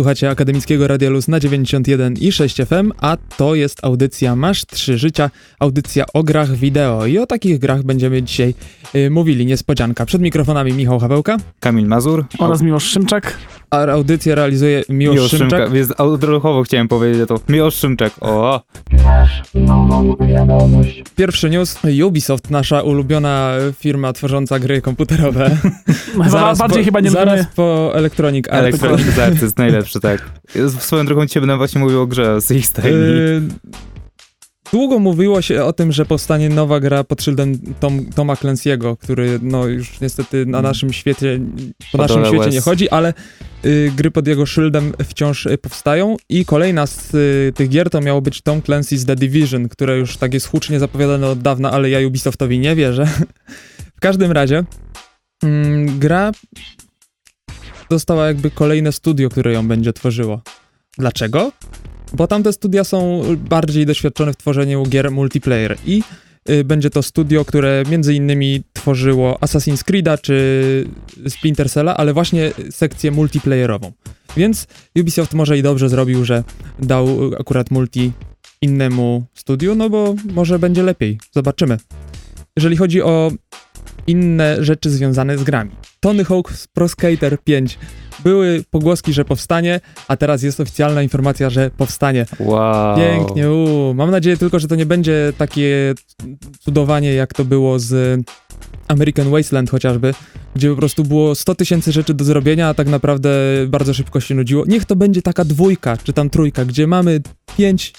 Słuchacie Akademickiego Radia Luz na 91 i 6 FM, a to jest audycja Masz Trzy Życia, audycja o grach wideo. I o takich grach będziemy dzisiaj y, mówili. Niespodzianka. Przed mikrofonami Michał Hawełka. Kamil Mazur. Oraz Miłosz Szymczak. A audycję realizuje Miłosz, Miłosz Szymczak. Szymczak. Jest odruchowo chciałem powiedzieć to. Miłosz Szymczak. O, Pierwszy news. Ubisoft, nasza ulubiona firma tworząca gry komputerowe. Chyba bardziej po, chyba nie Zaraz po Electronic Arts. Electronic Arts jest najlepszy, tak. Z- Swoją drogą dzisiaj będę właśnie mówił o grze z ich stajni. Y, Długo mówiło się o tym, że powstanie nowa gra pod szyldem Tom, Toma Clancy'ego, który no już niestety na naszym świecie, po naszym Podole świecie łez. nie chodzi, ale y, gry pod jego szyldem wciąż y, powstają i kolejna z y, tych gier to miało być Tom Clancy's The Division, które już tak jest hucznie zapowiadane od dawna, ale ja Ubisoftowi nie wierzę. w każdym razie mm, gra dostała jakby kolejne studio, które ją będzie tworzyło. Dlaczego? Bo tamte studia są bardziej doświadczone w tworzeniu gier multiplayer i y, będzie to studio, które między innymi tworzyło Assassin's Creed'a czy Splinter Cell'a, ale właśnie sekcję multiplayerową. Więc Ubisoft może i dobrze zrobił, że dał akurat multi innemu studiu, no bo może będzie lepiej. Zobaczymy. Jeżeli chodzi o inne rzeczy związane z grami. Tony Hawk Pro Skater 5. Były pogłoski, że powstanie, a teraz jest oficjalna informacja, że powstanie. Wow. Pięknie, uuu. Mam nadzieję tylko, że to nie będzie takie cudowanie, jak to było z American Wasteland chociażby, gdzie po prostu było 100 tysięcy rzeczy do zrobienia, a tak naprawdę bardzo szybko się nudziło. Niech to będzie taka dwójka, czy tam trójka, gdzie mamy pięć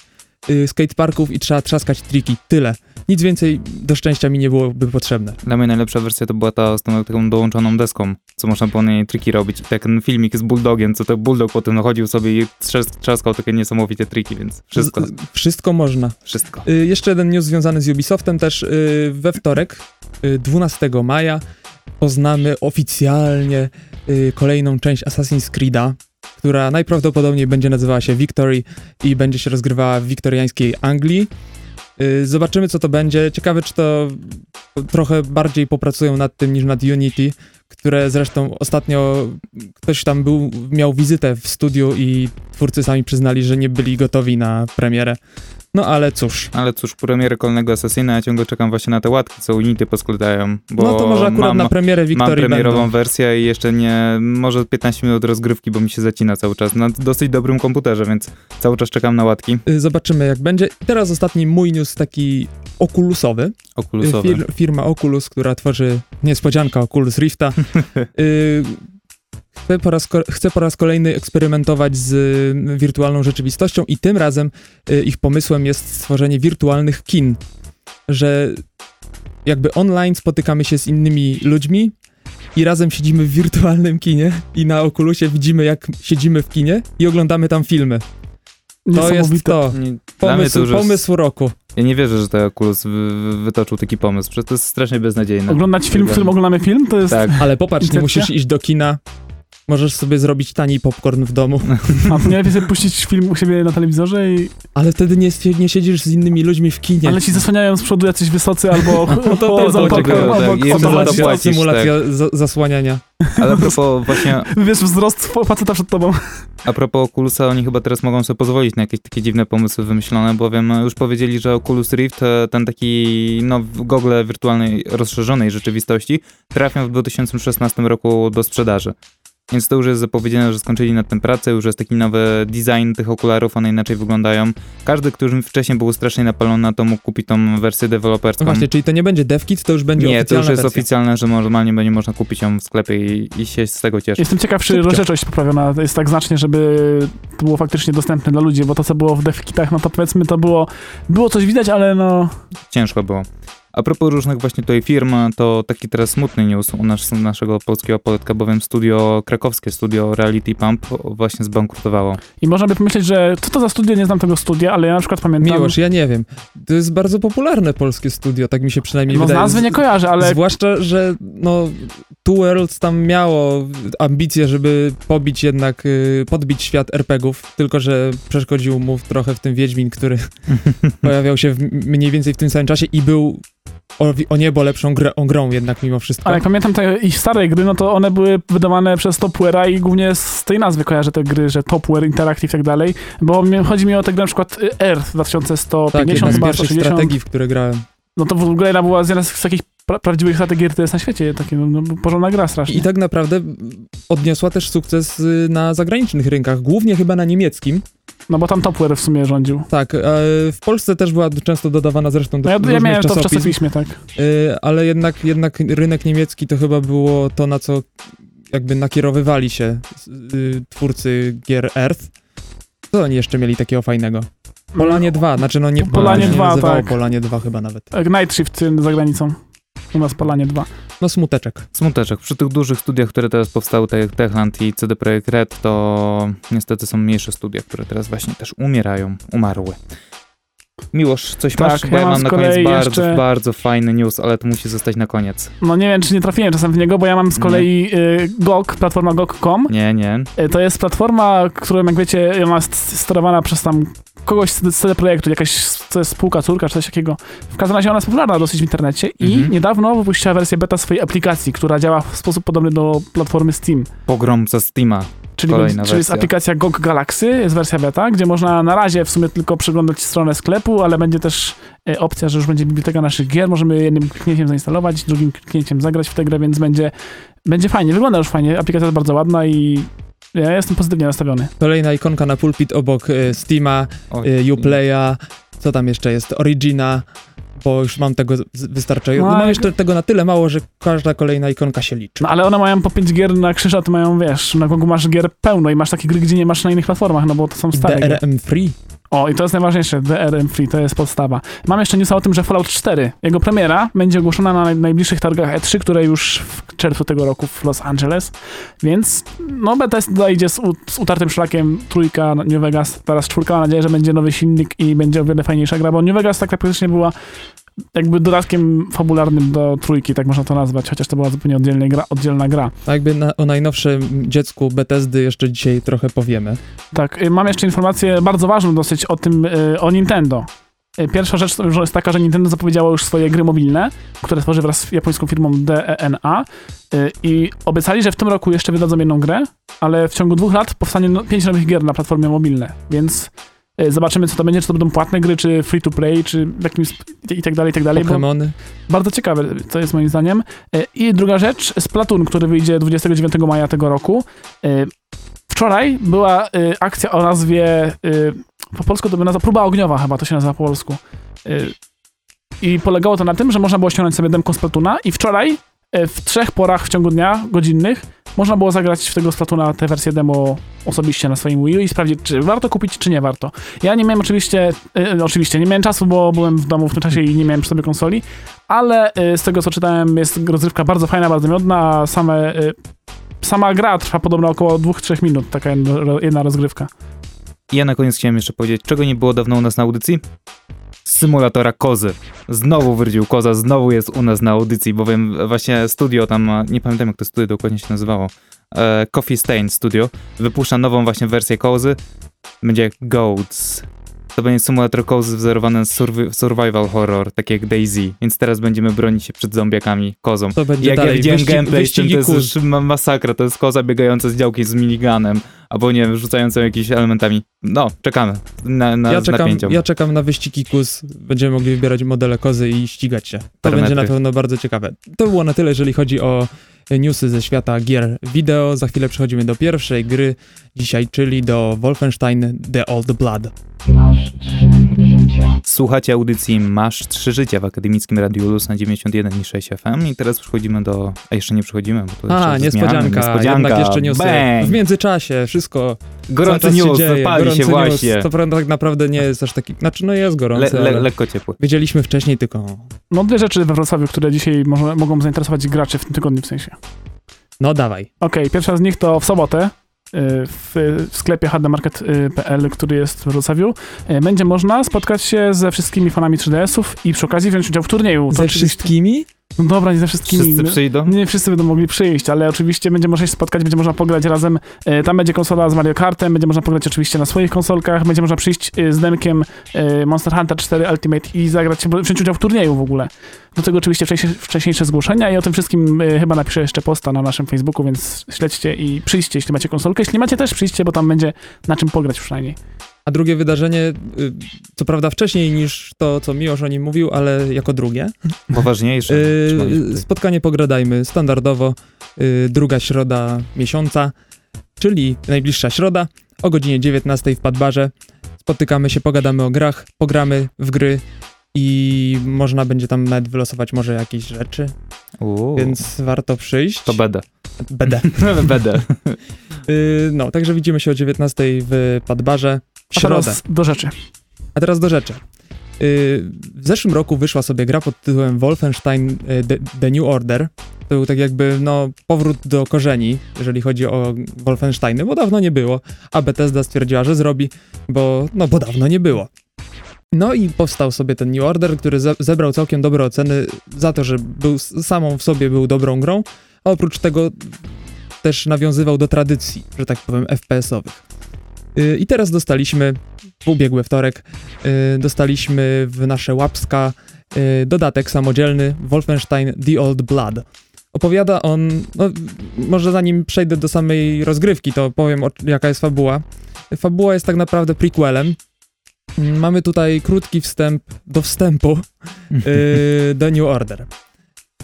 y, skateparków i trzeba trzaskać triki. Tyle. Nic więcej do szczęścia mi nie byłoby potrzebne. Dla mnie najlepsza wersja to była ta z tą taką dołączoną deską, co można na niej triki robić. I ten filmik z bulldogiem, co ten bulldog potem chodził sobie i trzas- trzaskał takie niesamowite triki, więc wszystko, Z, wszystko można. wszystko. Y, jeszcze jeden news związany z Ubisoftem też. Y, we wtorek, y, 12 maja, poznamy oficjalnie y, kolejną część Assassin's Creed'a, która najprawdopodobniej będzie nazywała się Victory i będzie się rozgrywała w wiktoriańskiej Anglii. Y, zobaczymy, co to będzie. Ciekawe, czy to trochę bardziej popracują nad tym niż nad Unity, które zresztą ostatnio ktoś tam był, miał wizytę w studiu i twórcy sami przyznali, że nie byli gotowi na premierę. No ale cóż. Ale cóż, premierę kolejnego Assassina, ja ciągle czekam właśnie na te łatki, co Unity poskładają, no to może akurat mam, na premierę mam Wiktorii premierową będą. wersję i jeszcze nie, może 15 minut rozgrywki, bo mi się zacina cały czas na dosyć dobrym komputerze, więc cały czas czekam na łatki Y, Zobaczymy jak będzie. I teraz ostatni mój news taki okulusowy. Y, okulusowe. Fir firma Oculus, która tworzy niespodzianka Oculus Rifta. y, chce, po raz po raz kolejny eksperymentować z y, wirtualną rzeczywistością i tym razem y, ich pomysłem jest stworzenie wirtualnych kin. Że jakby online spotykamy się z innymi ludźmi i razem siedzimy w wirtualnym kinie i na Oculusie widzimy jak siedzimy w kinie i oglądamy tam filmy. To jest to. Pomysł, to już jest, pomysł roku. ja nie wierzę, że ten Oculus wy, wy, wytoczył taki pomysł, przecież to jest strasznie beznadziejne. Oglądać film, w którym oglądamy film, to jest... Tak, Ale popatrz, nie musisz iść do kina. Możesz sobie zrobić tani popcorn w domu. A to nie lepiej sobie puścić film u siebie na telewizorze i... Ale wtedy nie, nie siedzisz z innymi ludźmi w kinie. Ale ci zasłaniają z przodu jacyś wysocy albo... No to za to automatycznie. płacisz, Symulacja za, zasłaniania. ale a propos właśnie, Wiesz, wzrost faceta przed tobą. a propos Oculusa, oni chyba teraz mogą sobie pozwolić na jakieś takie dziwne pomysły wymyślone, bowiem już powiedzieli, że Oculus Rift, e, ten taki, no, gogle wirtualnej, rozszerzonej rzeczywistości, trafią w 2016 roku do sprzedaży. Więc to już jest zapowiedziane, że skończyli nad tym pracę, już jest taki nowy design tych okularów, one inaczej wyglądają. Każdy, już wcześniej był strasznie napalony na to, mógł kupić tą wersję deweloperską. No właśnie, czyli to nie będzie DevKit, to już będzie Nie, to oficjalna już jest wersja. oficjalne, że normalnie będzie można kupić ją w sklepie i, i się z tego cieszyć. Jestem ciekaw, czy rozdzielczość poprawiona jest tak znacznie, żeby to było faktycznie dostępne dla ludzi, bo to, co było w devkitach, no to powiedzmy, to było... Było coś widać, ale no... Ciężko było. A propos różnych właśnie tutaj firm, to taki teraz smutny news u nas, naszego polskiego poletka, bowiem studio, krakowskie studio Reality Pump właśnie zbankrutowało. I można by pomyśleć, że co to za studio, nie znam tego studia, ale ja na przykład pamiętam... Miłosz, ja nie wiem. To jest bardzo popularne polskie studio, tak mi się przynajmniej no wydaje. nazwy nie kojarzę, ale Zwłaszcza, że no, Two Worlds tam miało ambicje, żeby pobić jednak, y, podbić świat RPGów, tylko że przeszkodził mu trochę w tym Wiedźmin, który pojawiał się w, mniej więcej w tym samym czasie i był o, o niebo lepszą grę, o grą jednak mimo wszystko. Ale jak pamiętam te ich stare gry, no to one były wydawane przez Topware'a i głównie z tej nazwy kojarzę te gry, że Topware, Interactive i tak dalej, bo chodzi mi o te gry na przykład y, Earth tak, 2150, jedna z chyba pierwszych 160. strategii, w które grałem. No to w ogóle jedna była z jedna z takich pra prawdziwych strategii RTS na świecie, takie no, no, porządna gra strasznie. I tak naprawdę odniosła też sukces y, na zagranicznych rynkach, głównie chyba na niemieckim. No bo tam Topware w sumie rządził. Tak, e, w Polsce też była często dodawana zresztą do No ja, ja miałem to w czasopism. czasopiśmie, tak. Y, ale jednak, jednak rynek niemiecki to chyba było to, na co jakby nakierowywali się y, twórcy gier Earth. Co oni jeszcze mieli takiego fajnego? Polanie 2, znaczy no nie Polanie się nie 2, nazywało tak. Polanie 2 chyba nawet. Tak, Night Shift y, za granicą. U nas Polanie 2. No smuteczek. Smuteczek. Przy tych dużych studiach, które teraz powstały, tak jak Techland i CD Projekt Red, to niestety są mniejsze studia, które teraz właśnie też umierają, umarły. Miłosz, coś Tak, masz? Bo ja ja mam na koniec bardzo, jeszcze- bardzo fajny news, ale to musi zostać na koniec. No nie wiem, czy nie trafiłem czasem w niego, bo ja mam z kolei y, GOG, platforma GOG.com. Nie, nie. Y, To jest platforma, którą jak wiecie, ona jest sterowana przez tam kogoś z CD Projektu, jakaś spółka, córka czy coś takiego. W każdym razie ona jest popularna dosyć w internecie i Mhm. niedawno wypuściła wersję beta swojej aplikacji, która działa w sposób podobny do platformy Steam. Pogrom ze Steama. Czyli, czyli jest aplikacja GOG Galaxy, jest wersja beta, gdzie można na razie w sumie tylko przeglądać stronę sklepu, ale będzie też e, opcja, że już będzie biblioteka naszych gier. Możemy jednym kliknięciem zainstalować, drugim kliknięciem zagrać w tę grę, więc będzie, będzie fajnie. Wygląda już fajnie, aplikacja jest bardzo ładna i ja jestem pozytywnie nastawiony. Kolejna ikonka na pulpit obok y, Steama, y, Uplaya, co tam jeszcze jest? Origina, bo już mam tego wystarczająco. No, mam jeszcze tego na tyle mało, że każda kolejna ikonka się liczy. No ale one mają po 5 gier na krzyż, a ty mają, wiesz, na Gogu masz gier pełno i masz takie gry, gdzie nie masz na innych platformach, no bo to są I stare gry. DRM Free. O, i to jest najważniejsze, DRM Free, to jest podstawa. Mam jeszcze newsa o tym, że Fallout 4, jego premiera będzie ogłoszona na naj- najbliższych targach E3, które już w czerwcu tego roku w Los Angeles, więc no Bethesda idzie z, z utartym szlakiem, trójka New Vegas, teraz czwórka, mam nadzieję, że będzie nowy silnik i będzie o wiele fajniejsza gra, bo New Vegas tak praktycznie była jakby dodatkiem fabularnym do trójki, tak można to nazwać, chociaż to była zupełnie oddzielna gra. Oddzielna gra. A jakby na, o najnowszym dziecku Bethesdy jeszcze dzisiaj trochę powiemy. Tak, y, mam jeszcze informację bardzo ważną dosyć o tym, y, o Nintendo. Y, Pierwsza rzecz jest taka, że Nintendo zapowiedziało już swoje gry mobilne, które tworzy wraz z japońską firmą DENA i obiecali, że w tym roku jeszcze wydadzą jedną grę, ale w ciągu dwóch lat powstanie no, pięć nowych gier na platformie mobilne, więc zobaczymy, co to będzie, czy to będą płatne gry, czy free to play, czy w jakimś i tak dalej, i tak dalej. Pokémony. bardzo ciekawe, to jest moim zdaniem. E, I druga rzecz, Splatoon, który wyjdzie 29 maja tego roku. E, Wczoraj była e, akcja o nazwie, e, po polsku to by nazwa próba ogniowa chyba, to się nazywa po polsku. E, I polegało to na tym, że można było ściągnąć sobie demko Splatoona i wczoraj e, w trzech porach w ciągu dnia, godzinnych, można było zagrać w tego Splatoona tę wersję demo osobiście na swoim Wii U i sprawdzić, czy warto kupić, czy nie warto. Ja nie miałem oczywiście, e, oczywiście nie miałem czasu, bo byłem w domu w tym czasie i nie miałem przy sobie konsoli, ale e, z tego co czytałem jest rozrywka bardzo fajna, bardzo miodna, same, e, sama gra trwa podobno około 2-3 minut, taka jedna, rozgrywka. Ja na koniec chciałem jeszcze powiedzieć, czego nie było dawno u nas na audycji? Symulatora kozy. Znowu wrócił koza, znowu jest u nas na audycji, bowiem właśnie studio tam, nie pamiętam jak to studio dokładnie się nazywało, e, Coffee Stain Studio, wypuszcza nową właśnie wersję kozy. Będzie Goats. To będzie symulator kozy wzorowany survi- survival horror, tak jak Daisy. Więc teraz będziemy bronić się przed zombiakami kozą. To będzie Jak dalej. ja widziałem Wyścig- gameplay z tym, wyścigi to jest już ma- masakra. To jest koza biegająca z działki z miniganem, albo nie wiem, rzucającą jakimiś elementami. No, czekamy na, na, Ja z czekam, ja czekam na wyścigi kus. Będziemy mogli wybierać modele kozy i ścigać się. To Parametry. będzie na pewno bardzo ciekawe. To było na tyle, jeżeli chodzi o newsy ze świata gier wideo. Za chwilę przechodzimy do pierwszej gry dzisiaj, czyli do Wolfenstein The Old Blood. Słuchacie audycji Masz Trzy Życia w Akademickim Radiu Luz na 91,6 FM i teraz przechodzimy do... A jeszcze nie przechodzimy, bo to A, zmiany. niespodzianka, niespodzianka. jednak jeszcze newsy. Bang! W międzyczasie wszystko Gorący news, się dzieje. pali się gorący właśnie. News. To prawda tak naprawdę nie jest aż taki, znaczy no jest Le, gorący, le, ale lekko ciepły. wiedzieliśmy wcześniej tylko, No dwie rzeczy we Wrocławiu, które dzisiaj może, mogą zainteresować graczy w tym tygodniu w sensie. no dawaj. Okej, pierwsza z nich to w sobotę w, w sklepie hdmarket.pl, który jest w Wrocławiu, y, będzie można spotkać się ze wszystkimi fanami 3DS-ów i przy okazji wziąć udział w turnieju. To Ze wszystkimi? No dobra, nie ze wszystkimi. Wszyscy przyjdą? Nie wszyscy będą mogli przyjść, ale oczywiście będzie można się spotkać, będzie można pograć razem. E, Tam będzie konsola z Mario Kartem, będzie można pograć oczywiście na swoich konsolkach, będzie można przyjść e, z demkiem e, Monster Hunter 4 Ultimate i zagrać, wziąć udział w turnieju w ogóle. Do tego oczywiście wcześniejsze, zgłoszenia i o tym wszystkim e, chyba napiszę jeszcze posta na naszym Facebooku, więc śledźcie i przyjdźcie, jeśli macie konsolkę. Jeśli macie też przyjdźcie, bo tam będzie na czym pograć przynajmniej. A drugie wydarzenie, y, co prawda wcześniej niż to, co Miłosz o nim mówił, ale jako drugie. Poważniejsze. Y, spotkanie pogradajmy standardowo, y, druga środa miesiąca, czyli najbliższa środa o godzinie 19 w Padbarze. Spotykamy się, pogadamy o grach, pogramy w gry i można będzie tam nawet wylosować może jakieś rzeczy, Uuu, więc warto przyjść. To będę. Będę. będę. No, także widzimy się o 19 w Padbarze w A środę. teraz do rzeczy. A teraz do rzeczy. Yy, W zeszłym roku wyszła sobie gra pod tytułem Wolfenstein y, The, The New Order. To był tak jakby, no, powrót do korzeni, jeżeli chodzi o Wolfensteiny, bo dawno nie było, a Bethesda stwierdziła, że zrobi, bo, no, bo dawno nie było. No i powstał sobie ten New Order, który ze zebrał całkiem dobre oceny za to, że był samą w sobie był dobrą grą, a oprócz tego też nawiązywał do tradycji, że tak powiem, FPS-owych. Yy, I teraz dostaliśmy w ubiegły wtorek y, dostaliśmy w nasze łapska y, dodatek samodzielny Wolfenstein The Old Blood. Opowiada on, no, może zanim przejdę do samej rozgrywki, to powiem o, jaka jest fabuła. Fabuła jest tak naprawdę prequelem. Mamy tutaj krótki wstęp do wstępu y, do New Order.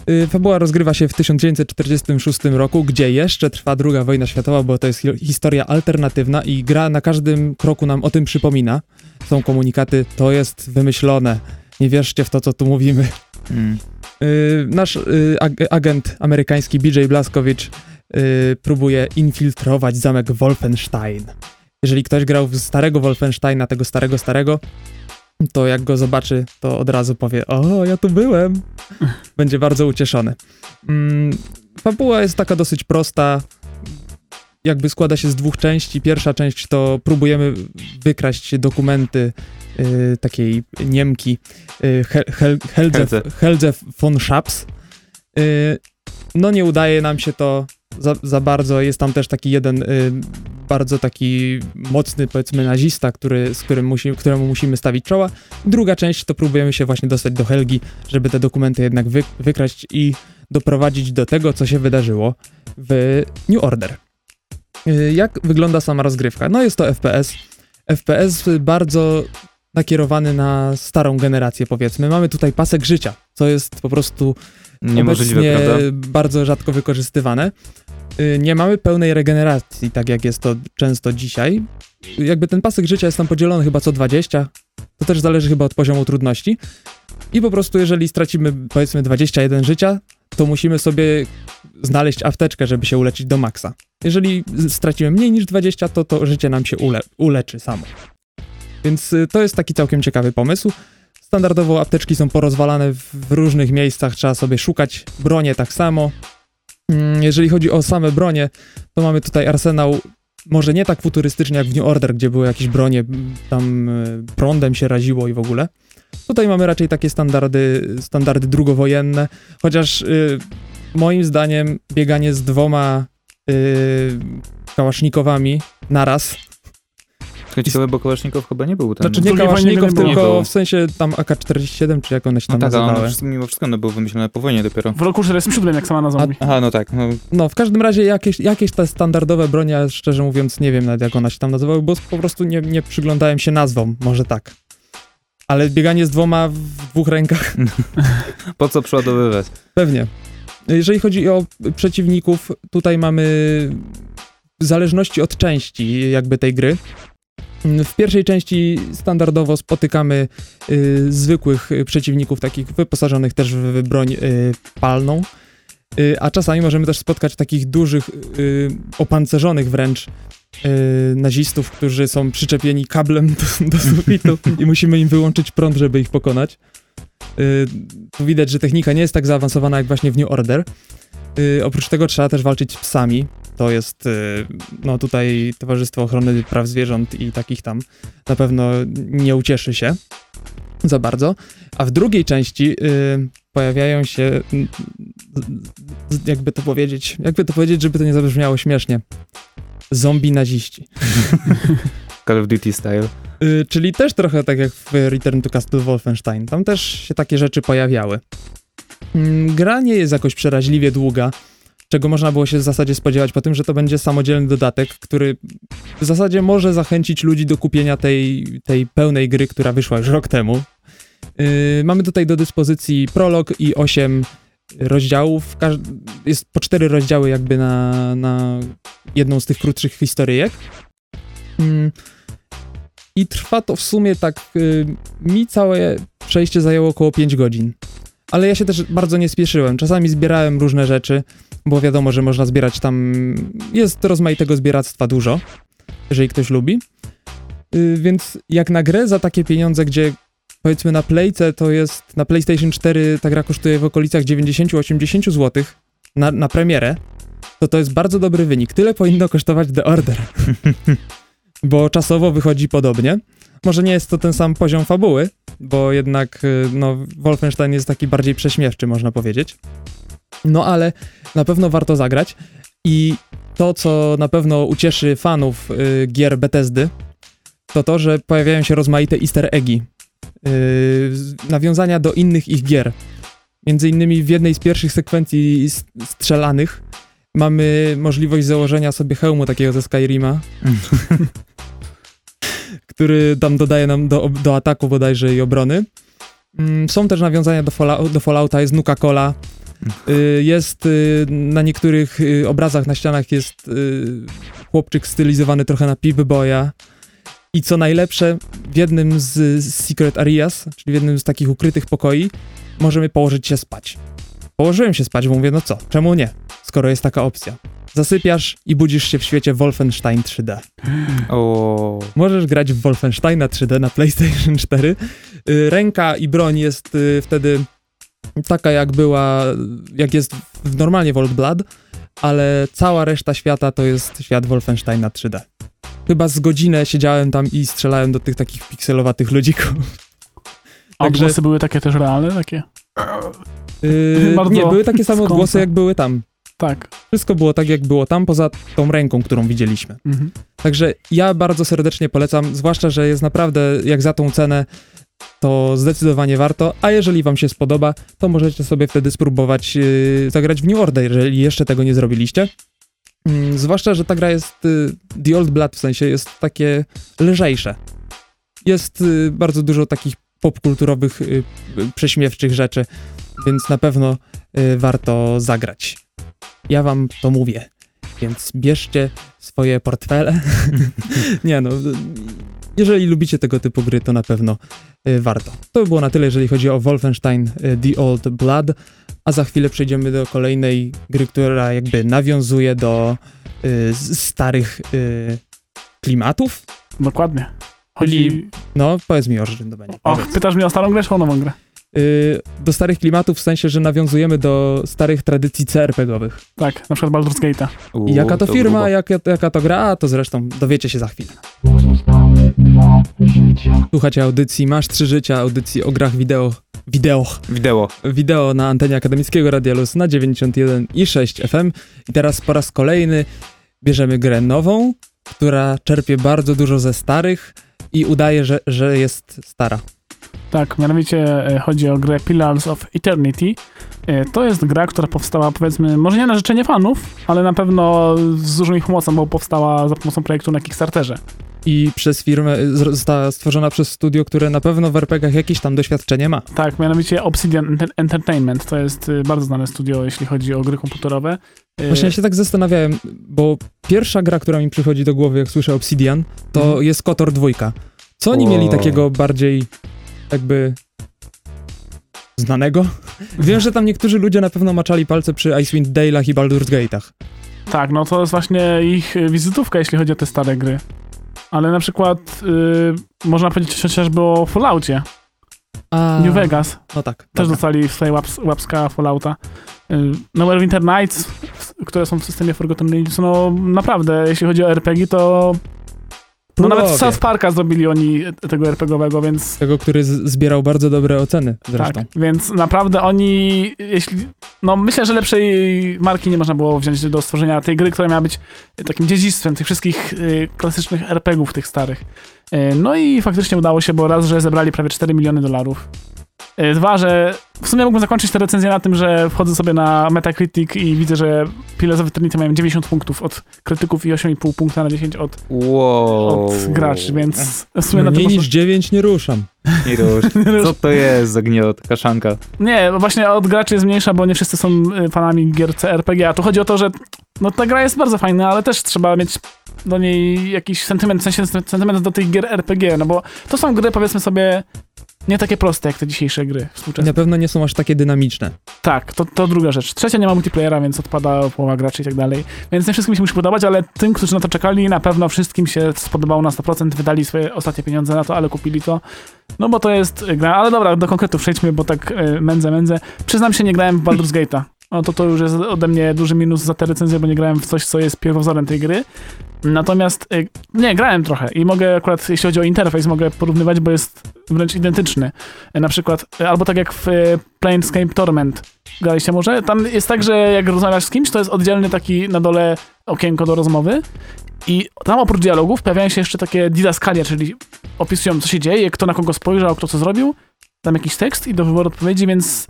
Y, Fabuła rozgrywa się w 1946 roku, gdzie jeszcze trwa II wojna światowa, bo to jest hi- historia alternatywna i gra na każdym kroku nam o tym przypomina. Są komunikaty, to jest wymyślone, nie wierzcie w to, co tu mówimy. Mm. Y, nasz y, ag- agent amerykański BJ Blazkowicz y, próbuje infiltrować zamek Wolfenstein. Jeżeli ktoś grał w starego Wolfensteina, tego starego, starego, to jak go zobaczy, to od razu powie: O, ja tu byłem. Będzie bardzo ucieszony. Mm, fabuła jest taka dosyć prosta. Jakby składa się z dwóch części. Pierwsza część to próbujemy wykraść dokumenty y, takiej Niemki y, Hel, Hel, Heldze, Heldze. Heldze von Schaps. Y, no nie udaje nam się to za, za bardzo. Jest tam też taki jeden y, bardzo taki mocny, powiedzmy, nazista, który, z którym musi, któremu musimy stawić czoła. Druga część to próbujemy się właśnie dostać do Helgi, żeby te dokumenty jednak wy, wykraść i doprowadzić do tego, co się wydarzyło w New Order. Y, Jak wygląda sama rozgrywka? No jest to FPS. FPS bardzo nakierowany na starą generację, powiedzmy. Mamy tutaj pasek życia, co jest po prostu Niemożliwe, obecnie prawda? bardzo rzadko wykorzystywane. Y, Nie mamy pełnej regeneracji, tak jak jest to często dzisiaj. Jakby ten pasek życia jest tam podzielony chyba co 20. To też zależy chyba od poziomu trudności. I po prostu jeżeli stracimy powiedzmy 21 życia, to musimy sobie znaleźć apteczkę, żeby się uleczyć do maksa. Jeżeli stracimy mniej niż 20, to to życie nam się ule uleczy samo. Więc y, to jest taki całkiem ciekawy pomysł. Standardowo apteczki są porozwalane w, różnych miejscach, trzeba sobie szukać. Bronie tak samo. Mm, Jeżeli chodzi o same bronie, to mamy tutaj arsenał może nie tak futurystyczny jak w New Order, gdzie były jakieś bronie, m, tam y, prądem się raziło i w ogóle. Tutaj mamy raczej takie standardy, standardy drugowojenne, chociaż y, moim zdaniem bieganie z dwoma y, kałasznikowami naraz Ciekawe, bo Kołasznikow chyba nie był ten. znaczy nie było. tylko w sensie tam AK-47, czy jak one się no tam tak, ale one nazywały. mimo wszystko one były wymyślone po wojnie dopiero. W roku 47, jak sama nazwa A- mówi. Aha, no tak. No, No, w każdym razie jakieś, jakieś te standardowe bronie, ja szczerze mówiąc nie wiem nawet jak one się tam nazywały, bo po prostu nie, nie przyglądałem się nazwom, może tak. Ale bieganie z dwoma w dwóch rękach, po co przeładowywać? pewnie. Jeżeli chodzi o przeciwników, tutaj mamy w zależności od części jakby tej gry. W pierwszej części standardowo spotykamy y, zwykłych y, przeciwników, takich wyposażonych też w broń y, palną, y, a czasami możemy też spotkać takich dużych, y, opancerzonych wręcz y, nazistów, którzy są przyczepieni kablem do, do sufitu i musimy im wyłączyć prąd, żeby ich pokonać. Tu widać, że technika nie jest tak zaawansowana jak właśnie w New Order. Oprócz tego trzeba też walczyć z psami. To jest, y, no tutaj Towarzystwo Ochrony Praw Zwierząt i takich tam na pewno nie ucieszy się. za bardzo. A w drugiej części y, pojawiają się, y, jakby to powiedzieć, jakby to powiedzieć, żeby to nie zabrzmiało śmiesznie. Zombie naziści. Call of Duty style. Y, czyli też trochę tak jak w Return to Castle Wolfenstein. Tam też się takie rzeczy pojawiały. Mm, gra nie jest jakoś przeraźliwie długa, czego można było się w zasadzie spodziewać po tym, że to będzie samodzielny dodatek, który w zasadzie może zachęcić ludzi do kupienia tej, tej pełnej gry, która wyszła już rok temu. Yy, mamy tutaj do dyspozycji prolog i 8 rozdziałów. Jest po cztery rozdziały jakby na, na jedną z tych krótszych historyjek. Yy, I trwa to w sumie tak, yy, mi całe przejście zajęło około 5 godzin. Ale ja się też bardzo nie spieszyłem. Czasami zbierałem różne rzeczy, bo wiadomo, że można zbierać tam. Jest rozmaitego zbieractwa dużo, jeżeli ktoś lubi. Yy, więc jak na grę za takie pieniądze, gdzie powiedzmy na Playce to jest. Na PlayStation 4 ta gra kosztuje w okolicach 90-80 zł na, na premierę, to to jest bardzo dobry wynik. Tyle powinno kosztować The Order. bo czasowo wychodzi podobnie. Może nie jest to ten sam poziom fabuły, bo jednak y, no, Wolfenstein jest taki bardziej prześmiewczy, można powiedzieć. No ale na pewno warto zagrać i to, co na pewno ucieszy fanów y, gier Bethesdy, to to, że pojawiają się rozmaite easter eggi, y, nawiązania do innych ich gier. Między innymi w jednej z pierwszych sekwencji strzelanych mamy możliwość założenia sobie hełmu takiego ze Skyrima, który tam dodaje nam do, do ataku bodajże i obrony. Mm, Są też nawiązania do, Fallout, do Fallouta, jest Nuka-Cola. Y, Jest y, na niektórych y, obrazach na ścianach jest y, chłopczyk stylizowany trochę na Pip-Boya. I co najlepsze, w jednym z, Secret Areas, czyli w jednym z takich ukrytych pokoi, możemy położyć się spać. Położyłem się spać, bo mówię, no co, czemu nie, skoro jest taka opcja. Zasypiasz i budzisz się w świecie Wolfenstein 3D. O, Możesz grać w Wolfensteina 3D na PlayStation 4. Y, Ręka i broń jest y, wtedy taka, jak była, jak jest w normalnie Volt Blood, ale cała reszta świata to jest świat Wolfensteina 3D. Chyba z godzinę siedziałem tam i strzelałem do tych takich pikselowatych ludzików. A Także- odgłosy były takie też realne, takie? Yy, nie, były takie same odgłosy, jak były tam. Tak. Wszystko było tak, jak było tam, poza tą ręką, którą widzieliśmy. Mhm. Także ja bardzo serdecznie polecam, zwłaszcza, że jest naprawdę, jak za tą cenę, to zdecydowanie warto, a jeżeli wam się spodoba, to możecie sobie wtedy spróbować yy, zagrać w New Order, jeżeli jeszcze tego nie zrobiliście. Mm, zwłaszcza, że ta gra jest, yy, The Old Blood w sensie, jest takie lżejsze. Jest yy, bardzo dużo takich popkulturowych, yy, yy, prześmiewczych rzeczy, więc na pewno yy, warto zagrać. Ja wam to mówię, więc bierzcie swoje portfele. nie no, jeżeli lubicie tego typu gry, to na pewno y, warto. To by było na tyle, jeżeli chodzi o Wolfenstein y, The Old Blood, a za chwilę przejdziemy do kolejnej gry, która jakby nawiązuje do y, starych y, klimatów. Dokładnie. Chodzi... Czyli- No, powiedz mi o czym to będzie. O, Powiedz. pytasz mnie o starą grę czy o nową grę? Y, do starych klimatów w sensie, że nawiązujemy do starych tradycji CRPG-owych. Tak, na przykład Baldur's Gate'a. I jaka to firma, grubo. jak, jaka to gra, to zresztą dowiecie się za chwilę. Słuchajcie audycji Masz Trzy Życia, audycji o grach wideo, wideo, Wideo. wideo na antenie akademickiego Radia Luz na 91 i 6 FM. I teraz po raz kolejny bierzemy grę nową, która czerpie bardzo dużo ze starych i udaje, że, że jest stara. Tak, mianowicie e, chodzi o grę Pillars of Eternity. E, To jest gra, która powstała powiedzmy, może nie na życzenie fanów, ale na pewno z dużą ich mocą, bo powstała za pomocą projektu na Kickstarterze. I przez firmę y, została stworzona przez studio, które na pewno w RPGach jakieś tam doświadczenie ma. Tak, mianowicie Obsidian Enter- Entertainment. To jest y, bardzo znane studio, jeśli chodzi o gry komputerowe. E, Właśnie ja się tak zastanawiałem, bo pierwsza gra, która mi przychodzi do głowy, jak słyszę Obsidian, to Mhm. jest KOTOR 2. Co oni O. mieli takiego bardziej jakby znanego? Wiem, że tam niektórzy ludzie na pewno maczali palce przy Icewind Dale'ach i Baldur's Gate'ach. Tak, no to jest właśnie ich y, wizytówka, jeśli chodzi o te stare gry. Ale na przykład y, można powiedzieć chociażby o Falloutie. A, New Vegas No tak. też dobra. dostali w swojej łaps, łapska Fallouta. Y, Neverwinter Nights, które są w systemie Forgotten Realms, no naprawdę, jeśli chodzi o RPG, to No nawet South Parka zrobili oni tego RPGowego, więc Tego, który zbierał bardzo dobre oceny zresztą. tak, więc naprawdę oni, jeśli, no myślę, że lepszej marki nie można było wziąć do stworzenia tej gry, która miała być takim dziedzictwem tych wszystkich y, klasycznych RPGów, tych starych. Y, no i faktycznie udało się, bo raz, że zebrali prawie 4 miliony dolarów. Y, Dwa, że w sumie mógłbym zakończyć tę recenzję na tym, że wchodzę sobie na Metacritic i widzę, że Pillars of Eternity mają 90 punktów od krytyków i 8,5 punkta na 10 od, Wow. od graczy, więc w sumie na Mniej tym niż 9 nie ruszam. Nie rusz. Co to jest za gniot, kaszanka? Nie, bo właśnie od graczy jest mniejsza, bo nie wszyscy są y, fanami gier CRPG, a tu chodzi o to, że no ta gra jest bardzo fajna, ale też trzeba mieć do niej jakiś sentyment, w sensie sentyment do tych gier RPG, no bo to są gry, powiedzmy sobie, nie takie proste jak te dzisiejsze gry współczesne. Na pewno nie są aż takie dynamiczne. Tak, to, to druga rzecz. Trzecia nie ma multiplayera, więc odpada połowa graczy i tak dalej. Więc nie wszystkim się musi podobać, ale tym, którzy na to czekali, na pewno wszystkim się spodobało na 100%, wydali swoje ostatnie pieniądze na to, ale kupili to. No bo to jest gra, ale dobra, do konkretów przejdźmy, bo tak y, mędzę, mędzę. Przyznam się, nie grałem w Baldur's Gate'a. No to to już jest ode mnie duży minus za tę recenzję, bo nie grałem w coś, co jest pierwowzorem tej gry. Natomiast y, nie, grałem trochę i mogę akurat, jeśli chodzi o interfejs, mogę porównywać, bo jest wręcz identyczny. Y, Na przykład, y, albo tak jak w Planescape Torment. Graliście może? Tam jest tak, że jak rozmawiasz z kimś, to jest oddzielny taki na dole okienko do rozmowy i tam oprócz dialogów pojawiają się jeszcze takie didaskalia, czyli opisują, co się dzieje, kto na kogo spojrzał, kto co zrobił. Tam jakiś tekst i do wyboru odpowiedzi, więc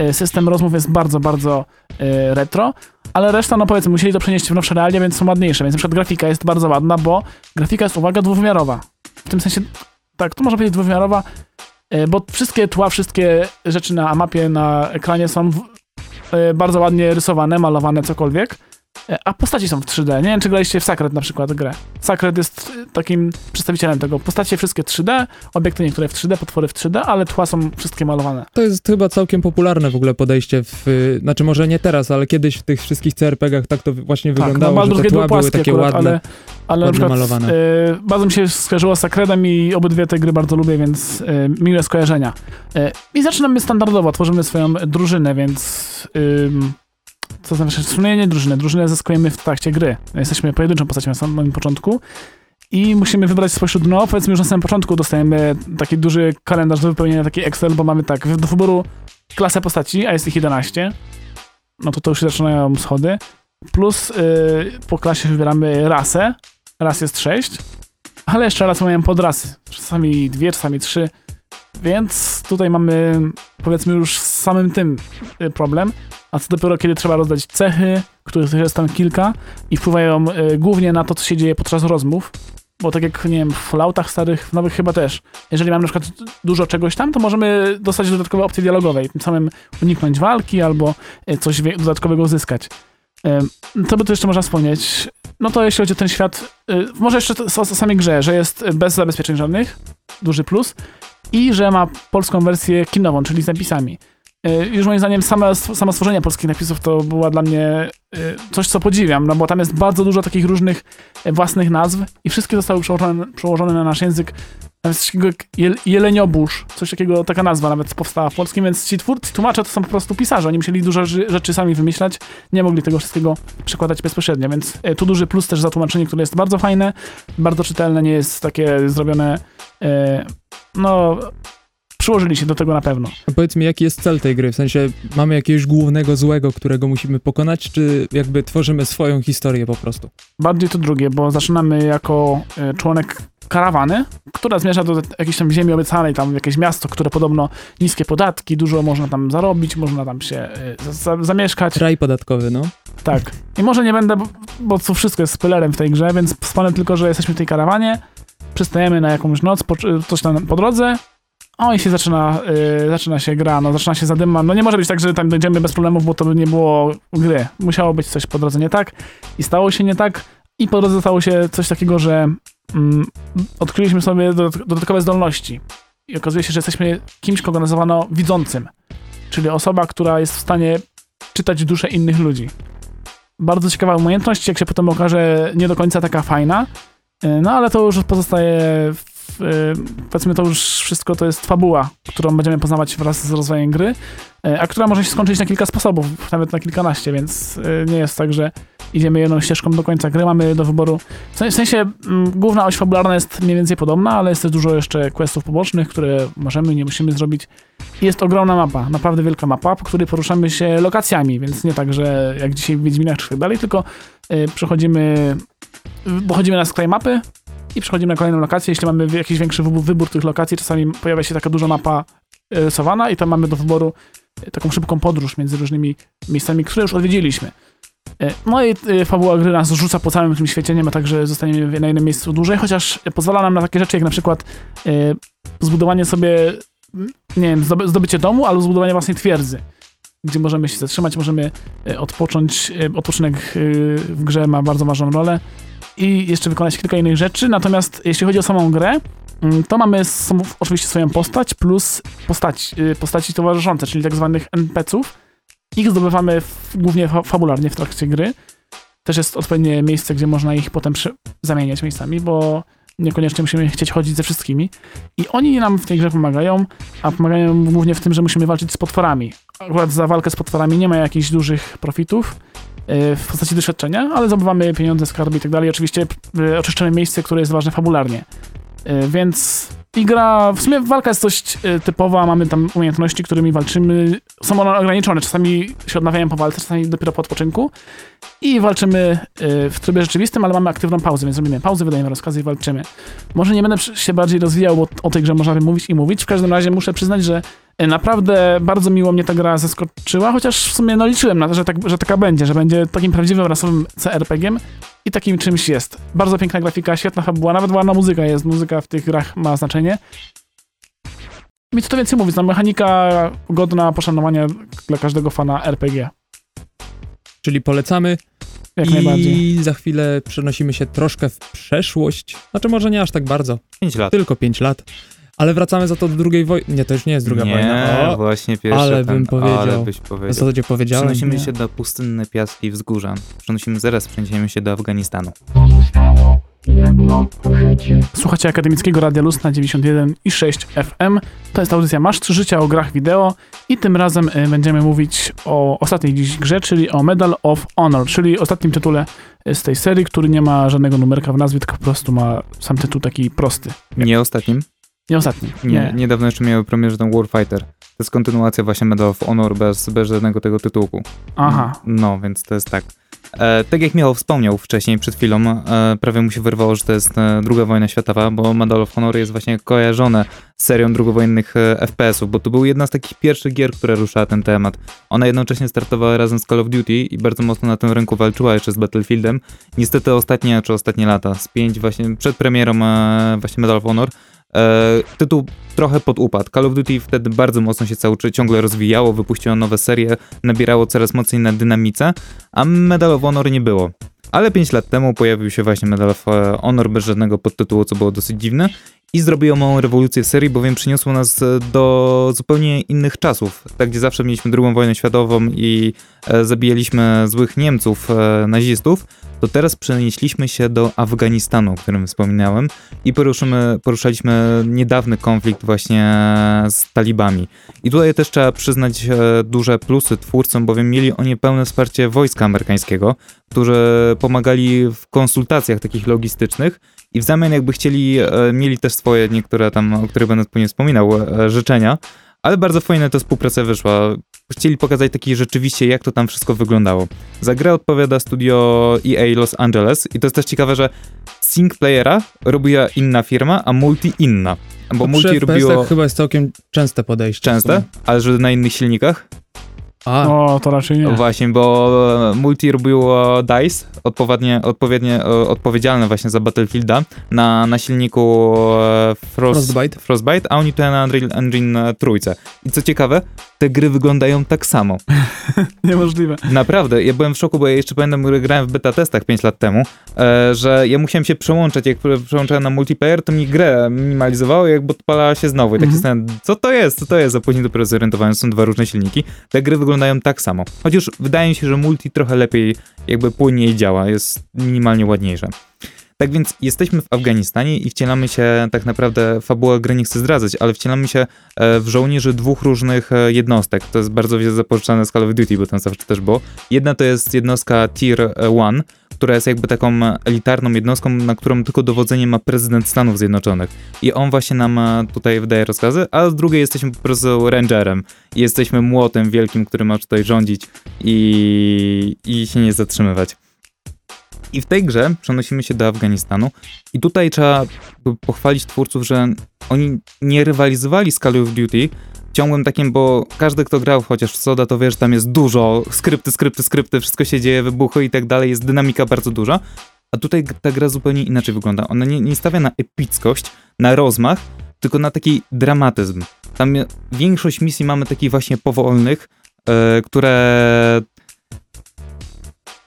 y, system rozmów jest bardzo, bardzo y, retro, ale reszta, no powiedzmy, musieli to przenieść w nowsze realia, więc są ładniejsze, więc na przykład grafika jest bardzo ładna, bo grafika jest, uwaga, dwuwymiarowa. W tym sensie, tak, tu można powiedzieć dwuwymiarowa, y, bo wszystkie tła, wszystkie rzeczy na mapie, na ekranie są w, bardzo ładnie rysowane, malowane, cokolwiek, a postaci są w 3D. Nie wiem, czy graliście w Sacred na przykład grę. Sacred jest y, takim przedstawicielem tego. Postacie wszystkie 3D, obiekty niektóre w 3D, potwory w 3D, ale tła są wszystkie malowane. To jest chyba całkiem popularne w ogóle podejście w... y, Znaczy może nie teraz, ale kiedyś w tych wszystkich CRPG-ach tak to właśnie Tak, no wyglądało, Baldur's że te tła były takie akurat, ładne. ale, ale przykład malowane. y, bardzo mi się skojarzyło z Sacredem i obydwie te gry bardzo lubię, więc y, miłe skojarzenia. Y, I zaczynamy standardowo, tworzymy swoją drużynę, więc ym, co znaczy, w sumie nie drużynę, zyskujemy w trakcie gry. Jesteśmy pojedynczą postacią na samym początku i musimy wybrać spośród, no powiedzmy już na samym początku dostajemy taki duży kalendarz do wypełnienia, taki Excel, bo mamy tak, do wyboru klasę postaci, a jest ich 11, no to to już się zaczynają schody, plus y, po klasie wybieramy rasę, ras jest 6, ale jeszcze rasy mają podrasy, czasami dwie, czasami trzy, więc tutaj mamy powiedzmy już z samym tym y, problem, a co dopiero kiedy trzeba rozdać cechy, których jest tam kilka i wpływają y, głównie na to, co się dzieje podczas rozmów, bo tak jak, nie wiem, w Falloutach starych, w nowych chyba też, jeżeli mamy na przykład dużo czegoś tam, to możemy dostać dodatkowe opcje dialogowe i tym samym uniknąć walki albo y, coś dodatkowego uzyskać. Co by tu jeszcze można wspomnieć? No to jeśli chodzi o ten świat, y, może jeszcze to- o, samej grze, że jest bez zabezpieczeń żadnych, duży plus, i że ma polską wersję kinową, czyli z napisami. Y, Już moim zdaniem same, samo stworzenie polskich napisów to była dla mnie y, coś, co podziwiam, no bo tam jest bardzo dużo takich różnych własnych nazw i wszystkie zostały przełożone, przełożone na nasz język. Nawet coś takiego jak jel, jeleniobórz, coś takiego, taka nazwa nawet powstała w polskim, więc ci twórcy, tłumacze to są po prostu pisarze, oni musieli dużo rzeczy sami wymyślać, nie mogli tego wszystkiego przekładać bezpośrednio, więc y, tu duży plus też za tłumaczenie, które jest bardzo fajne, bardzo czytelne, nie jest takie zrobione, y, no, przyłożyli się do tego na pewno. A Powiedz mi, jaki jest cel tej gry? W sensie, mamy jakiegoś głównego złego, którego musimy pokonać, czy jakby tworzymy swoją historię po prostu? Bardziej to drugie, bo zaczynamy jako e, członek karawany, która zmierza do jakiejś tam ziemi obiecanej, tam jakieś miasto, które podobno niskie podatki, dużo można tam zarobić, można tam się e, za, za, zamieszkać. Raj podatkowy, no. Tak. I może nie będę, bo- to wszystko jest spoilerem w tej grze, więc wspomnę tylko, że jesteśmy w tej karawanie, przystajemy na jakąś noc, po, coś tam po drodze, o i się zaczyna, y, zaczyna się gra, no zaczyna się zadyma. No nie może być tak, że tam dojdziemy bez problemów, bo to by nie było gry. Musiało być coś po drodze nie tak i stało się nie tak i po drodze stało się coś takiego, że odkryliśmy sobie dodat- dodatkowe zdolności. I okazuje się, że jesteśmy kimś, kogo nazywano widzącym, czyli osoba, która jest w stanie czytać duszę innych ludzi. Bardzo ciekawa umiejętność, jak się potem okaże, nie do końca taka fajna. Y, No ale to już pozostaje, w, y, powiedzmy, to już wszystko to jest fabuła, którą będziemy poznawać wraz z rozwojem gry, y, a która może się skończyć na kilka sposobów, nawet na kilkanaście, więc nie jest tak, że idziemy jedną ścieżką do końca gry, mamy do wyboru, w sensie m, główna oś fabularna jest mniej więcej podobna, ale jest też dużo jeszcze questów pobocznych, które możemy, nie musimy zrobić. Jest ogromna mapa, naprawdę wielka mapa, po której poruszamy się lokacjami, więc nie tak, że jak dzisiaj w Wiedźminach czy tak dalej, tylko y, przechodzimy, dochodzimy na skraj mapy i przechodzimy na kolejną lokację. Jeśli mamy jakiś większy wybór, wybór tych lokacji, czasami pojawia się taka duża mapa y, rysowana i tam mamy do wyboru y, taką szybką podróż między różnymi miejscami, które już odwiedziliśmy. Y, No i y, fabuła gry nas rzuca po całym tym świecie, nie ma tak, że zostaniemy na jednym miejscu dłużej, chociaż pozwala nam na takie rzeczy, jak na przykład y, zbudowanie sobie, nie wiem, zdoby- zdobycie domu, albo zbudowanie własnej twierdzy, gdzie możemy się zatrzymać, możemy odpocząć. Odpoczynek w grze ma bardzo ważną rolę i jeszcze wykonać kilka innych rzeczy, natomiast jeśli chodzi o samą grę, mm, to mamy oczywiście swoją postać plus postać, postaci towarzyszące, czyli tak zwanych NPC-ów. Ich zdobywamy w, głównie fa fabularnie w trakcie gry. Też jest odpowiednie miejsce, gdzie można ich potem zamieniać miejscami, bo niekoniecznie musimy chcieć chodzić ze wszystkimi. I oni nam w tej grze pomagają, a pomagają głównie w tym, że musimy walczyć z potworami. Akurat za walkę z potworami nie ma jakichś dużych profitów y, w postaci doświadczenia, ale zdobywamy pieniądze, skarby i tak dalej. Oczywiście y, oczyszczamy miejsce, które jest ważne fabularnie. Y, Więc i gra, w sumie walka jest dość y, typowa, mamy tam umiejętności, którymi walczymy. Są one ograniczone, czasami się odnawiają po walce, czasami dopiero po odpoczynku. I walczymy y, w trybie rzeczywistym, ale mamy aktywną pauzę, więc robimy pauzę, wydajemy rozkazy i walczymy. Może nie będę się bardziej rozwijał, bo o tej grze można by mówić i mówić. W każdym razie muszę przyznać, że naprawdę bardzo miło mnie ta gra zaskoczyła, chociaż w sumie no, liczyłem na to, że, tak, że taka będzie, że będzie takim prawdziwym rasowym CRPG-iem i takim czymś jest. Bardzo piękna grafika, świetna fabuła, nawet ładna muzyka jest. Muzyka w tych grach ma znaczenie. I co to więcej mówić, no mechanika godna poszanowania dla każdego fana RPG. Czyli polecamy Jak i najbardziej. za chwilę przenosimy się troszkę w przeszłość. Znaczy może nie aż tak bardzo, 5 lat. tylko 5 lat. Ale wracamy za to do drugiej wojny. Nie, to już nie jest druga nie, wojna. O, właśnie pierwsza. ale ten, bym powiedział. Ale byś w powiedział. zasadzie powiedziałem. Przenosimy nie? się do pustynne piaski i wzgórza. Przenosimy, zaraz przeniesiemy się do Afganistanu. Słuchacie Akademickiego Radia Luz na 91 i 6 FM. To jest audycja Masz 3 życia o grach wideo i tym razem y, będziemy mówić o ostatniej dziś grze, czyli o Medal of Honor, czyli ostatnim tytule y, z tej serii, który nie ma żadnego numerka w nazwie, tylko po prostu ma sam tytuł taki prosty. Nie ostatnim. Nie ostatni. Nie, Nie. niedawno jeszcze miały premierę ten Warfighter. To jest kontynuacja właśnie Medal of Honor bez, bez żadnego tego tytułu. Aha. No, więc to jest tak. E, tak jak Michał wspomniał wcześniej, przed chwilą, e, prawie mu się wyrwało, że to jest e, druga wojna światowa, bo Medal of Honor jest właśnie kojarzone z serią drugowojennych e, FPS-ów, bo to był jedna z takich pierwszych gier, która ruszała ten temat. Ona jednocześnie startowała razem z Call of Duty i bardzo mocno na tym rynku walczyła jeszcze z Battlefieldem. Niestety ostatnie, czy ostatnie lata, z pięć właśnie przed premierą e, właśnie Medal of Honor, e, tytuł trochę pod upad. Call of Duty wtedy bardzo mocno się cały ciągle rozwijało, wypuściło nowe serie, nabierało coraz mocniej na dynamice, a Medal of Honor nie było. Ale 5 lat temu pojawił się właśnie Medal of e, Honor bez żadnego podtytułu, co było dosyć dziwne i zrobiło małą rewolucję serii, bowiem przyniosło nas e, do zupełnie innych czasów. Tak, gdzie zawsze mieliśmy drugą wojnę światową i e, zabijaliśmy złych Niemców, e, nazistów, to teraz przenieśliśmy się do Afganistanu, o którym wspominałem i poruszymy, poruszaliśmy niedawny konflikt właśnie z talibami. I tutaj też trzeba przyznać duże plusy twórcom, bowiem mieli oni pełne wsparcie wojska amerykańskiego, którzy pomagali w konsultacjach takich logistycznych i w zamian jakby chcieli, e, mieli też swoje niektóre tam, o których będę później wspominał, e, życzenia, ale bardzo fajna ta współpraca wyszła. Chcieli pokazać taki rzeczywiście, jak to tam wszystko wyglądało. Za grę odpowiada studio EA Los Angeles i to jest też ciekawe, że single playera robiła inna firma, a multi inna. Bo To multi robiło FPS-ach chyba jest całkiem częste podejście. częste, ale że na innych silnikach. A, O, to raczej nie. Właśnie, bo multi robiło DICE, odpowiednie, odpowiednie, e, odpowiedzialne właśnie za Battlefielda, na, na silniku e, Frost, Frostbite. Frostbite, a oni to na Unreal Engine trójce. I co ciekawe, te gry wyglądają tak samo. Niemożliwe. Naprawdę, ja byłem w szoku, bo ja jeszcze pamiętam, że grałem w beta testach 5 lat temu, e, że ja musiałem się przełączać, jak przełączałem na multiplayer, to mi grę minimalizowało, jak odpalała się znowu. I tak się zastanawiałem, co to jest, co to jest, a później dopiero zorientowałem, są dwa różne silniki. Te gry wyglądają tak samo. Chociaż wydaje mi się, że multi trochę lepiej, jakby płynniej działa, jest minimalnie ładniejsze. Tak więc jesteśmy w Afganistanie i wcielamy się, tak naprawdę fabuła gry nie chcę zdradzać, ale wcielamy się e, w żołnierzy dwóch różnych e, jednostek. To jest bardzo wiele zapożyczone z Call of Duty, bo tam zawsze też było. Jedna to jest jednostka Tier 1, która jest jakby taką elitarną jednostką, na którą tylko dowodzenie ma prezydent Stanów Zjednoczonych. I on właśnie nam e, tutaj wydaje rozkazy, a z drugiej jesteśmy po prostu rangerem. Jesteśmy młotem wielkim, który ma tutaj rządzić i, i się nie zatrzymywać. I w tej grze przenosimy się do Afganistanu i tutaj trzeba pochwalić twórców, że oni nie rywalizowali z Call of Duty ciągłym takim, bo każdy, kto grał chociaż w Soda, to wie, że tam jest dużo skrypty, skrypty, skrypty, wszystko się dzieje, wybuchy i tak dalej, jest dynamika bardzo duża. A tutaj ta gra zupełnie inaczej wygląda. Ona nie, nie stawia na epickość, na rozmach, tylko na taki dramatyzm. Tam większość misji mamy takich właśnie powolnych, yy, które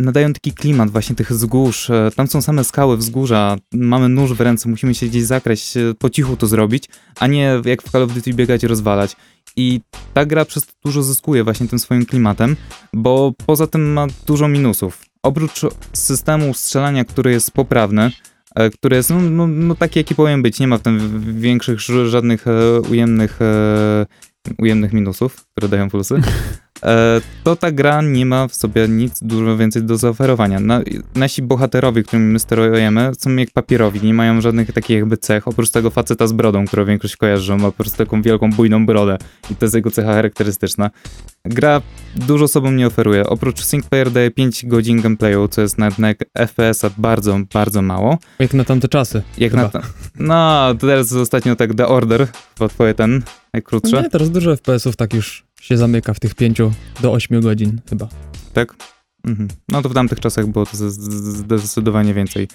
nadają taki klimat właśnie tych wzgórz. E, tam są same skały, wzgórza, mamy nóż w ręce, musimy się gdzieś zakraść, e, po cichu to zrobić, a nie jak w Call of Duty biegać i rozwalać. I ta gra przez to dużo zyskuje właśnie tym swoim klimatem, bo poza tym ma dużo minusów. Oprócz systemu strzelania, który jest poprawny, e, który jest no, no, no taki, jaki powinien być, nie ma w tym większych, żadnych ujemnych, ujemnych minusów, które dają plusy. E, to ta gra nie ma w sobie nic dużo więcej do zaoferowania. Na, nasi bohaterowie, którymi my sterujemy, są jak papierowi, nie mają żadnych takich jakby cech, oprócz tego faceta z brodą, którą większość kojarzy, że ma po prostu taką wielką, bujną brodę i to jest jego cecha charakterystyczna. Gra dużo sobą nie oferuje. Oprócz Player daje 5 godzin gameplayu, co jest na, na FPS-a bardzo, bardzo mało. Jak na tamte czasy. Jak chyba. na No, teraz ostatnio tak The Order, twoje ten najkrótsze. Nie, teraz dużo FPS-ów tak już się zamyka w tych 5 do 8 godzin chyba. Tak? Mhm. No to w tamtych czasach było to zdecydowanie więcej.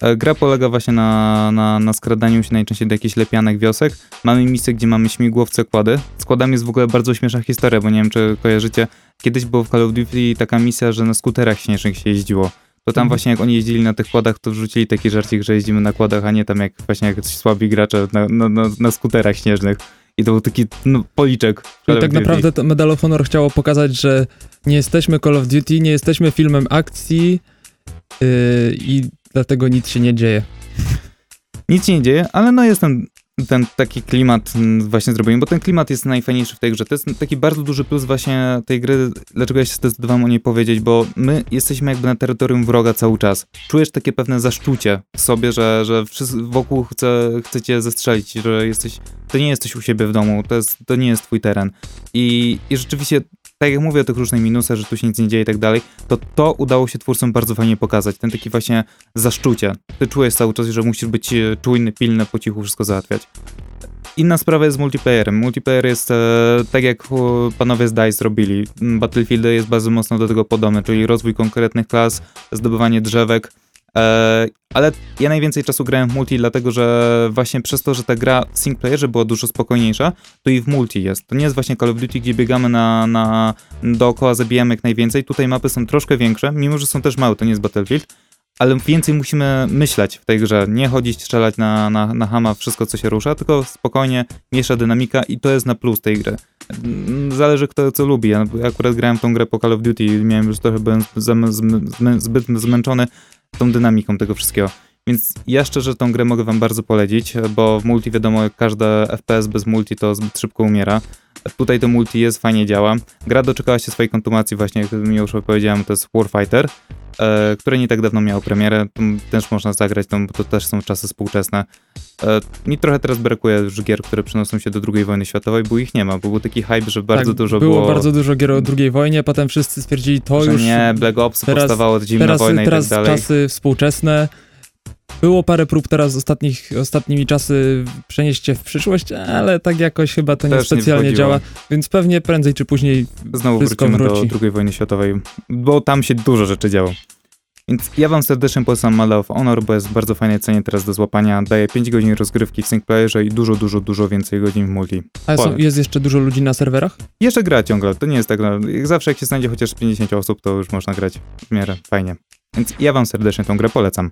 E, gra polega właśnie na, na, na skradaniu się najczęściej do jakichś lepianek wiosek. Mamy misje, gdzie mamy śmigłowce kłady. Z kładami jest w ogóle bardzo śmieszna historia, bo nie wiem, czy kojarzycie. Kiedyś było w Call of Duty taka misja, że na skuterach śnieżnych się jeździło. To tam mhm. właśnie jak oni jeździli na tych kładach, to wrzucili taki żarcik, że jeździmy na kładach, a nie tam jak właśnie jak słabi gracze na, na, na skuterach śnieżnych. I to był taki no, policzek. Czyli tak naprawdę to Medal of Honor chciało pokazać, że nie jesteśmy Call of Duty, nie jesteśmy filmem akcji yy, i dlatego nic się nie dzieje. Nic się nie dzieje, ale no jest ten ten taki klimat mm, właśnie zrobiłem, bo ten klimat jest najfajniejszy w tej grze. To jest taki bardzo duży plus właśnie tej gry, dlaczego ja się zdecydowałem o niej powiedzieć, bo my jesteśmy jakby na terytorium wroga cały czas. Czujesz takie pewne zaszczucie w sobie, że, że wokół chce, chcecie zestrzelić, że jesteś, to nie jesteś u siebie w domu, to, jest, to nie jest twój teren. I, i rzeczywiście tak jak mówię o tych różnych minusach, że tu się nic nie dzieje i tak dalej, to to udało się twórcom bardzo fajnie pokazać. Ten taki właśnie zaszczucie. Ty czujesz cały czas, że musisz być e, czujny, pilny, po cichu wszystko załatwiać. Inna sprawa jest z multiplayerem. Multiplayer jest e, tak jak panowie z DICE robili. Battlefield jest bardzo mocno do tego podobny, czyli rozwój konkretnych klas, zdobywanie drzewek, E, ale ja najwięcej czasu grałem w multi, dlatego że właśnie przez to, że ta gra w singleplayerze była dużo spokojniejsza, to i w multi jest. To nie jest właśnie Call of Duty, gdzie biegamy na, na dookoła, zabijamy jak najwięcej. Tutaj mapy są troszkę większe, mimo że są też małe, to nie jest Battlefield, ale więcej musimy myśleć w tej grze. Nie chodzić, strzelać na, na, na hama, wszystko co się rusza, tylko spokojnie, miesza dynamika i to jest na plus tej gry. Zależy kto co lubi. Ja akurat grałem tą grę po Call of Duty i miałem już trochę, byłem zbyt zmęczony tą dynamiką tego wszystkiego. Więc ja szczerze tą grę mogę wam bardzo polecić, bo w multi wiadomo, każde FPS bez multi to zbyt szybko umiera. Tutaj to multi jest, fajnie działa. Gra doczekała się swojej kontynuacji właśnie, jak mi już powiedziałem, to jest Warfighter, e, które nie tak dawno miało premierę. też można zagrać, to, to też są czasy współczesne. E, mi trochę teraz brakuje już gier, które przenoszą się do II wojny światowej, bo ich nie ma, bo był taki hype, że bardzo tak, dużo było... było... bardzo dużo gier o II wojnie, potem wszyscy stwierdzili, to już... nie, Black Ops teraz, powstawało, zimna teraz, wojna teraz i tak dalej. Teraz czasy współczesne, było parę prób teraz ostatnich, ostatnimi czasy przenieść się w przyszłość, ale tak jakoś chyba to nie specjalnie nie działa, więc pewnie prędzej czy później Znowu wrócimy wróci. do II wojny światowej, bo tam się dużo rzeczy działo. Więc ja wam serdecznie polecam Medal of Honor, bo jest bardzo fajnej cenie teraz do złapania. Daje 5 godzin rozgrywki w singleplayerze i dużo, dużo, dużo więcej godzin w multi. A są, jest jeszcze dużo ludzi na serwerach? Jeszcze gra ciągle, to nie jest tak, no, jak zawsze jak się znajdzie chociaż 50 osób, to już można grać w miarę fajnie. Więc ja wam serdecznie tą grę polecam.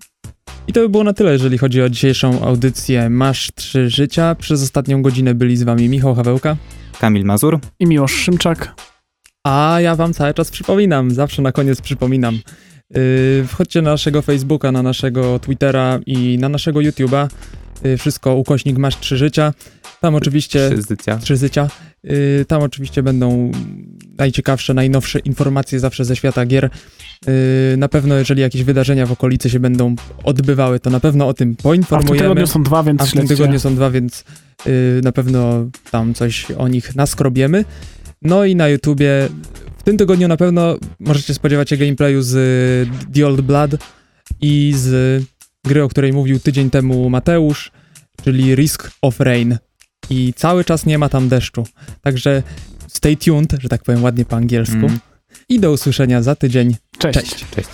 I to by było na tyle, jeżeli chodzi o dzisiejszą audycję Masz Trzy Życia. Przez ostatnią godzinę byli z wami Michał Hawełka, Kamil Mazur i Miłosz Szymczak. A ja wam cały czas przypominam, zawsze na koniec przypominam. Yy, wchodźcie na naszego Facebooka, na naszego Twittera i na naszego YouTube'a. Yy, wszystko ukośnik masz trzy życia. Tam oczywiście Trzy życia. trzy życia. Yy, tam oczywiście będą najciekawsze, najnowsze informacje zawsze ze świata gier. Yy, na pewno, jeżeli jakieś wydarzenia w okolicy się będą odbywały, to na pewno o tym A w tym poinformujemy. tygodniu są dwa, więc A w tym tygodniu są dwa, więc yy, na pewno tam coś o nich naskrobiemy. No i na YouTubie w tym tygodniu na pewno możecie spodziewać się gameplayu z y, The Old Blood i z gry, o której mówił tydzień temu Mateusz, czyli Risk of Rain. I cały czas nie ma tam deszczu. Także stay tuned, że tak powiem ładnie po angielsku. Mm. I do usłyszenia za tydzień. Cześć. Cześć. Cześć.